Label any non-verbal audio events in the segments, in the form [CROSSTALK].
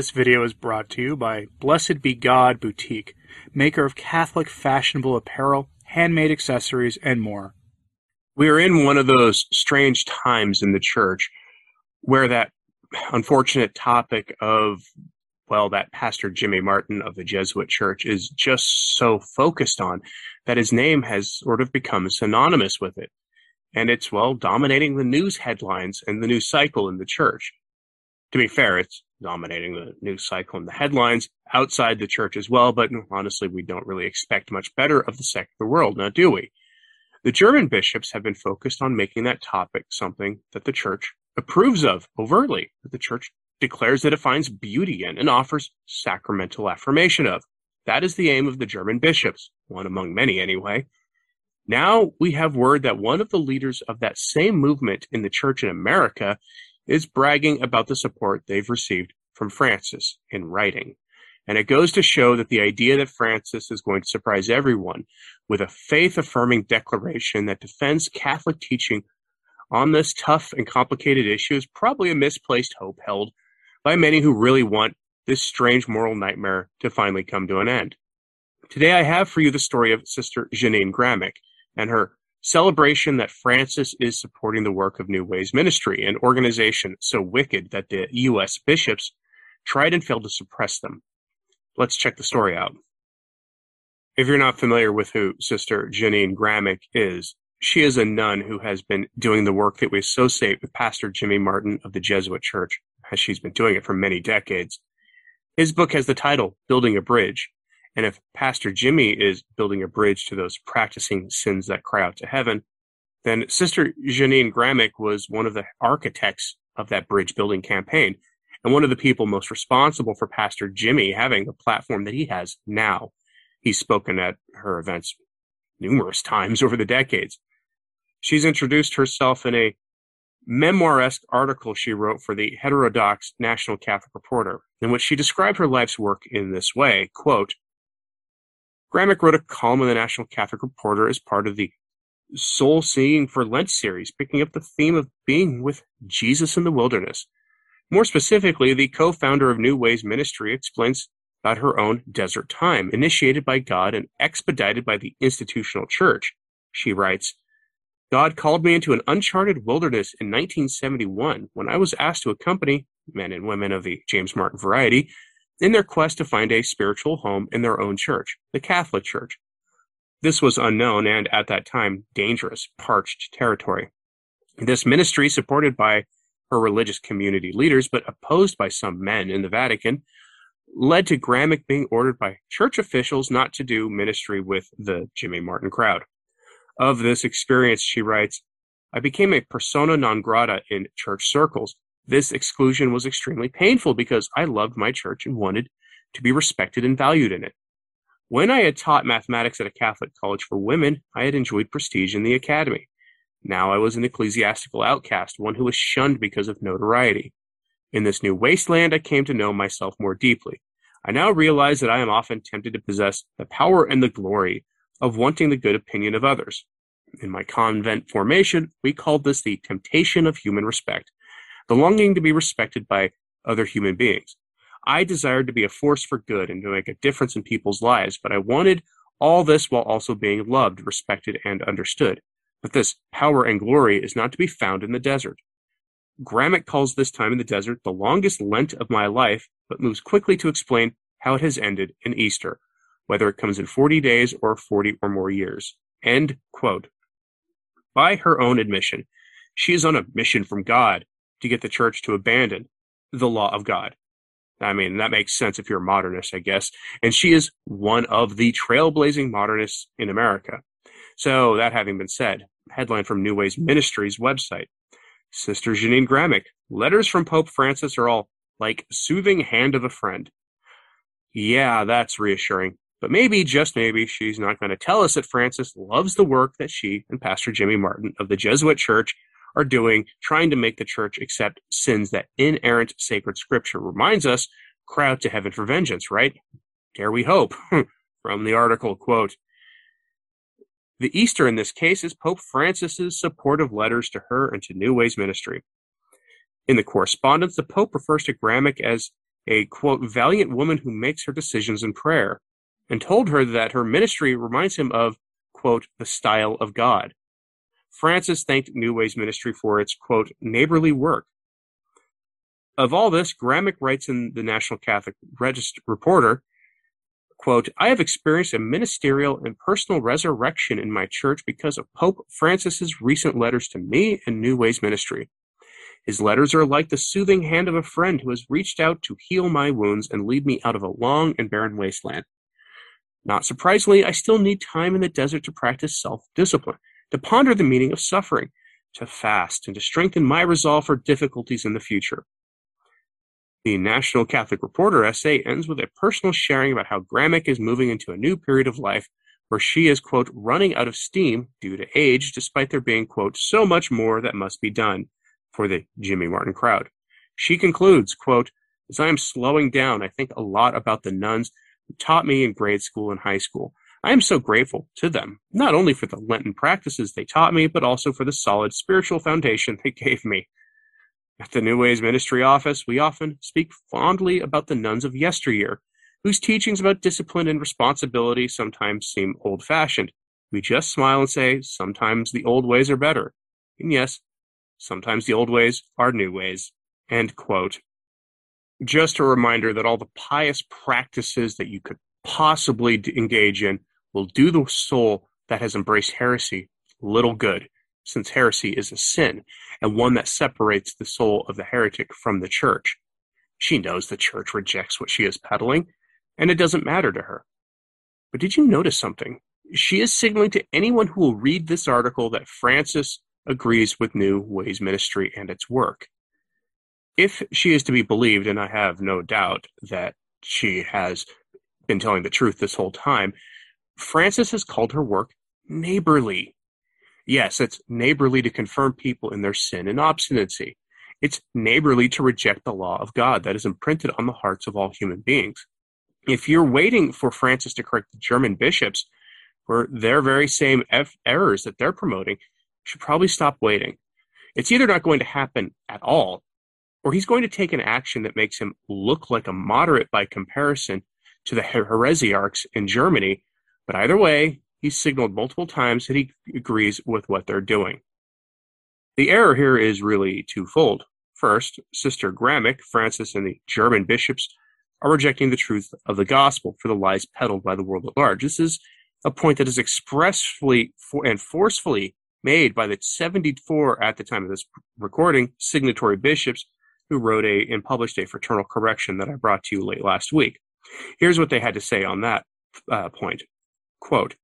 This video is brought to you by Blessed Be God Boutique, maker of Catholic fashionable apparel, handmade accessories, and more. We are in one of those strange times in the church where that unfortunate topic of, well, that Pastor Jimmy Martin of the Jesuit Church is just so focused on that his name has sort of become synonymous with it. And it's, well, dominating the news headlines and the news cycle in the church. To be fair, it's dominating the news cycle and the headlines outside the church as well, but honestly, we don't really expect much better of the secular world, now do we? The German bishops have been focused on making that topic something that the church approves of overtly, that the church declares that it finds beauty in and offers sacramental affirmation of. That is the aim of the German bishops, one among many anyway. Now we have word that one of the leaders of that same movement in the church in America is bragging about the support they've received from Francis in writing. And it goes to show that the idea that Francis is going to surprise everyone with a faith affirming declaration that defends Catholic teaching on this tough and complicated issue is probably a misplaced hope held by many who really want this strange moral nightmare to finally come to an end. Today I have for you the story of Sister Jeannine Gramick and her celebration that Francis is supporting the work of New Ways Ministry, an organization so wicked that the U.S. bishops tried and failed to suppress them. Let's check the story out. If you're not familiar with who Sister Jeannine Gramick is, she is a nun who has been doing the work that we associate with Pastor Jimmy Martin of the Jesuit Church, as she's been doing it for many decades. His book has the title Building a Bridge, and if Pastor Jimmy is building a bridge to those practicing sins that cry out to heaven, then Sister Jeannine Gramick was one of the architects of that bridge building campaign and one of the people most responsible for Pastor Jimmy having the platform that he has now. He's spoken at her events numerous [LAUGHS] times over the decades. She's introduced herself in a memoir-esque article she wrote for the heterodox National Catholic Reporter, in which she described her life's work in this way, quote, Gramick wrote a column in the National Catholic Reporter as part of the Soul Seeing for Lent series, picking up the theme of being with Jesus in the wilderness. More specifically, the co-founder of New Ways Ministry explains about her own desert time, initiated by God and expedited by the institutional church. She writes, God called me into an uncharted wilderness in 1971 when I was asked to accompany men and women of the James Martin variety in their quest to find a spiritual home in their own church, the Catholic Church. This was unknown and, at that time, dangerous, parched territory. This ministry, supported by her religious community leaders, but opposed by some men in the Vatican, led to Gramick being ordered by church officials not to do ministry with the Jimmy Martin crowd. Of this experience, she writes, I became a persona non grata in church circles, this exclusion was extremely painful because I loved my church and wanted to be respected and valued in it. When I had taught mathematics at a Catholic college for women, I had enjoyed prestige in the academy. Now I was an ecclesiastical outcast, one who was shunned because of notoriety. In this new wasteland, I came to know myself more deeply. I now realize that I am often tempted to possess the power and the glory of wanting the good opinion of others. In my convent formation, we called this the temptation of human respect, the longing to be respected by other human beings. I desired to be a force for good and to make a difference in people's lives, but I wanted all this while also being loved, respected, and understood. But this power and glory is not to be found in the desert. Gramick calls this time in the desert the longest Lent of my life, but moves quickly to explain how it has ended in Easter, whether it comes in 40 days or 40 or more years. End quote. By her own admission, she is on a mission from God to get the church to abandon the law of God. I mean, that makes sense if you're a modernist, I guess. And she is one of the trailblazing modernists in America. So, that having been said, headline from New Ways Ministries website Sister Jeannine Gramick, letters from Pope Francis are all like soothing hand of a friend. Yeah, that's reassuring. But maybe, just maybe, she's not going to tell us that Francis loves the work that she and Pastor Jimmy Martin of the Jesuit Church are doing, trying to make the church accept sins that inerrant sacred scripture reminds us cry out to heaven for vengeance, right? Dare we hope? [LAUGHS] From the article, quote, the Easter in this case is Pope Francis's supportive letters to her and to New Ways Ministry. In the correspondence, the Pope refers to Gramick as a quote, valiant woman who makes her decisions in prayer, and told her that her ministry reminds him of, quote, the style of God. Francis thanked New Ways Ministry for its, quote, neighborly work. Of all this, Gramick writes in the National Catholic Register Reporter, quote, I have experienced a ministerial and personal resurrection in my church because of Pope Francis's recent letters to me and New Ways Ministry. His letters are like the soothing hand of a friend who has reached out to heal my wounds and lead me out of a long and barren wasteland. Not surprisingly, I still need time in the desert to practice self discipline, to ponder the meaning of suffering, to fast, and to strengthen my resolve for difficulties in the future. The National Catholic Reporter essay ends with a personal sharing about how Gramick is moving into a new period of life where she is, quote, running out of steam due to age, despite there being, quote, so much more that must be done for the Jimmy Martin crowd. She concludes, quote, as I am slowing down, I think a lot about the nuns who taught me in grade school and high school. I am so grateful to them, not only for the Lenten practices they taught me, but also for the solid spiritual foundation they [LAUGHS] gave me. At the New Ways Ministry office, we often speak fondly about the nuns of yesteryear, whose teachings about discipline and responsibility sometimes seem old fashioned. We just smile and say, sometimes the old ways are better. And yes, Sometimes the old ways are new ways. End quote. Just a reminder that all the pious practices that you could possibly engage in will do the soul that has embraced heresy little good, since heresy is a sin and one that separates the soul of the heretic from the church. She knows the church rejects what she is peddling, and it doesn't matter to her. But did you notice something? She is signaling to anyone who will read this article that Francis agrees with New Ways Ministry and its work. If she is to be believed, and I have no doubt that she has been telling the truth this whole time, Francis has called her work neighborly. Yes, it's neighborly to confirm people in their sin and obstinacy. It's neighborly to reject the law of God that is imprinted on the hearts of all human beings. If you're waiting for Francis to correct the German bishops for their very same errors that they're promoting, should probably stop waiting. It's either not going to happen at all, or he's going to take an action that makes him look like a moderate by comparison to the heresiarchs in Germany. But either way, he's signaled multiple times that he agrees with what they're doing. The error here is really twofold. First, Sister Gramick, Francis, and the German bishops are rejecting the truth of the gospel for the lies peddled by the world at large. This is a point that is expressly and forcefully made by the 74 at the time of this recording signatory bishops who wrote a and published a fraternal correction that I brought to you late last week. Here's what they had to say on that uh, point. Quote,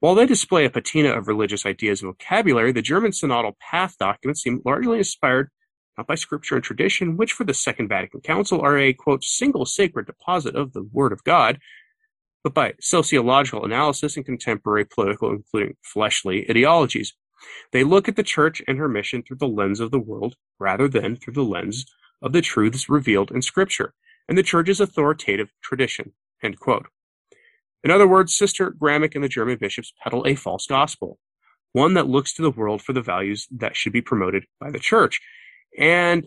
while they display a patina of religious ideas and vocabulary, the German synodal path documents seem largely inspired not by scripture and tradition, which for the Second Vatican Council are a, quote, single sacred deposit of the Word of God, but by sociological analysis and contemporary political, including fleshly, ideologies. They look at the church and her mission through the lens of the world rather than through the lens of the truths revealed in Scripture and the church's authoritative tradition. In other words, Sister Gramick and the German bishops peddle a false gospel, one that looks to the world for the values that should be promoted by the church. And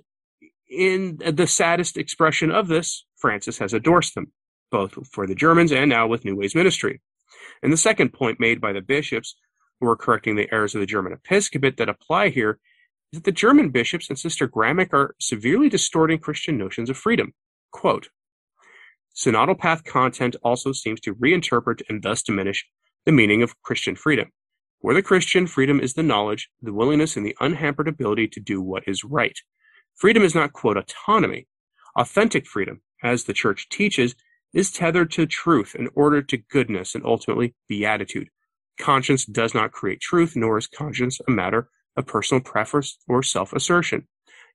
in the saddest expression of this, Francis has endorsed them both for the Germans and now with New Ways Ministry. And the second point made by the bishops who are correcting the errors of the German episcopate that apply here is that the German bishops and Sister Gramick are severely distorting Christian notions of freedom. Quote, Synodal path content also seems to reinterpret and thus diminish the meaning of Christian freedom. For the Christian, freedom is the knowledge, the willingness, and the unhampered ability to do what is right. Freedom is not, quote, autonomy. Authentic freedom, as the church teaches, is tethered to truth in order to goodness and ultimately beatitude. Conscience does not create truth, nor is conscience a matter of personal preference or self assertion.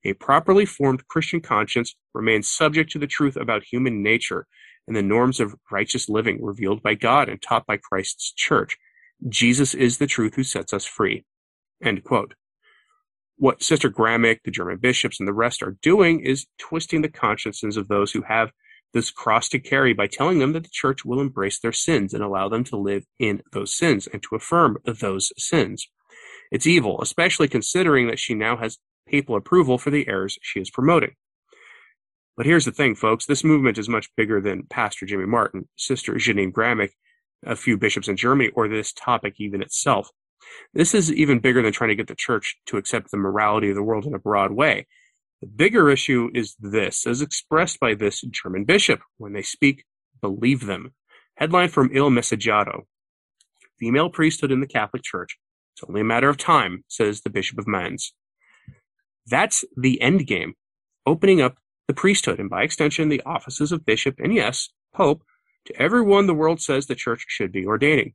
A properly formed Christian conscience remains subject to the truth about human nature and the norms of righteous living revealed by God and taught by Christ's church. Jesus is the truth who sets us free. End quote. What Sister Gramick, the German bishops, and the rest are doing is twisting the consciences of those who have this cross to carry by telling them that the church will embrace their sins and allow them to live in those sins and to affirm those sins. It's evil, especially considering that she now has papal approval for the errors she is promoting. But here's the thing, folks this movement is much bigger than Pastor Jimmy Martin, Sister Jeannine Gramick, a few bishops in Germany, or this topic even itself. This is even bigger than trying to get the church to accept the morality of the world in a broad way. The bigger issue is this, as expressed by this German bishop. When they speak, believe them. Headline from Il Messaggero. Female priesthood in the Catholic Church. It's only a matter of time, says the Bishop of Mainz. That's the end game, opening up the priesthood and by extension the offices of bishop and yes, pope to everyone the world says the church should be ordaining.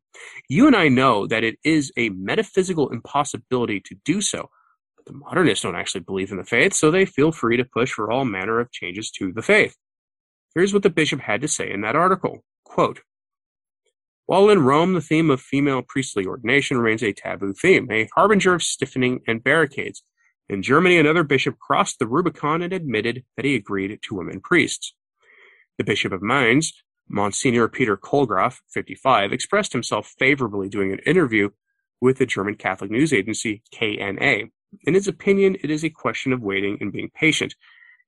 You and I know that it is a metaphysical impossibility to do so. But the modernists don't actually believe in the faith, so they feel free to push for all manner of changes to the faith. Here's what the bishop had to say in that article. Quote, while in Rome, the theme of female priestly ordination remains a taboo theme, a harbinger of stiffening and barricades. In Germany, another bishop crossed the Rubicon and admitted that he agreed to women priests. The Bishop of Mainz, Monsignor Peter Kohlgraf, 55, expressed himself favorably during an interview with the German Catholic news agency KNA. In his opinion, it is a question of waiting and being patient,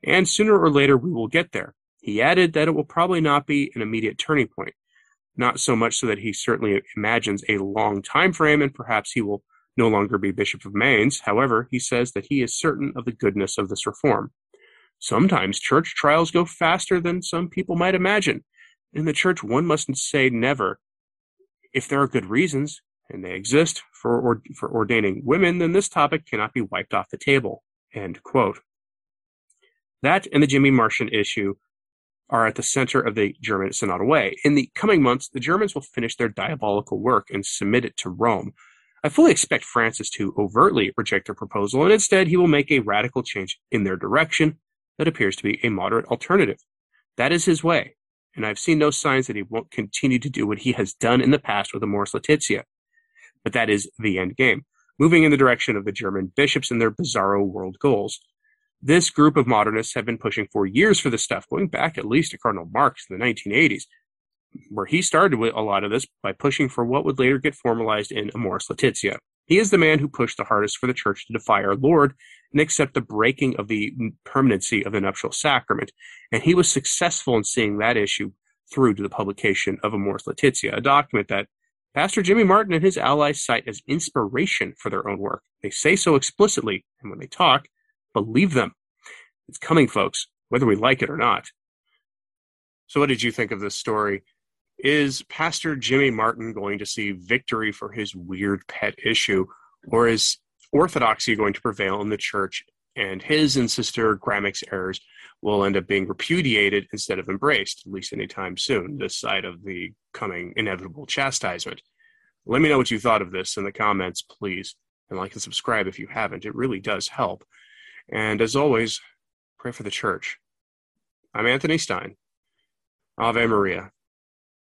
and sooner or later we will get there. He added that it will probably not be an immediate turning point, not so much so that he certainly imagines a long time frame and perhaps he will no longer be Bishop of Mainz. However, he says that he is certain of the goodness of this reform. Sometimes church trials go faster than some people might imagine. In the church, one mustn't say never. If there are good reasons, and they exist, for, or, for ordaining women, then this topic cannot be wiped off the table. End quote. That and the Jimmy Martin issue are at the center of the German Synodal Way. In the coming months, the Germans will finish their diabolical work and submit it to Rome. I fully expect Francis to overtly reject their proposal, and instead he will make a radical change in their direction that appears to be a moderate alternative. That is his way and I've seen no signs that he won't continue to do what he has done in the past with Amoris Laetitia. But that is the end game, moving in the direction of the German bishops and their bizarro world goals. This group of modernists have been pushing for years for this stuff, going back at least to Cardinal Marx in the 1980s, where he started with a lot of this by pushing for what would later get formalized in Amoris Laetitia. He is the man who pushed the hardest for the church to defy our Lord and accept the breaking of the permanency of the nuptial sacrament. And he was successful in seeing that issue through to the publication of Amoris Laetitia, a document that Pastor Jimmy Martin and his allies cite as inspiration for their own work. They say so explicitly, and when they talk, believe them. It's coming, folks, whether we like it or not. So, what did you think of this story? Is Pastor Jimmy Martin going to see victory for his weird pet issue, or is orthodoxy going to prevail in the church, and his and Sister Gramick's errors will end up being repudiated instead of embraced, at least anytime soon, this side of the coming inevitable chastisement. Let me know what you thought of this in the comments, please. And like and subscribe if you haven't. It really does help. And as always, pray for the church. I'm Anthony Stine. Ave Maria.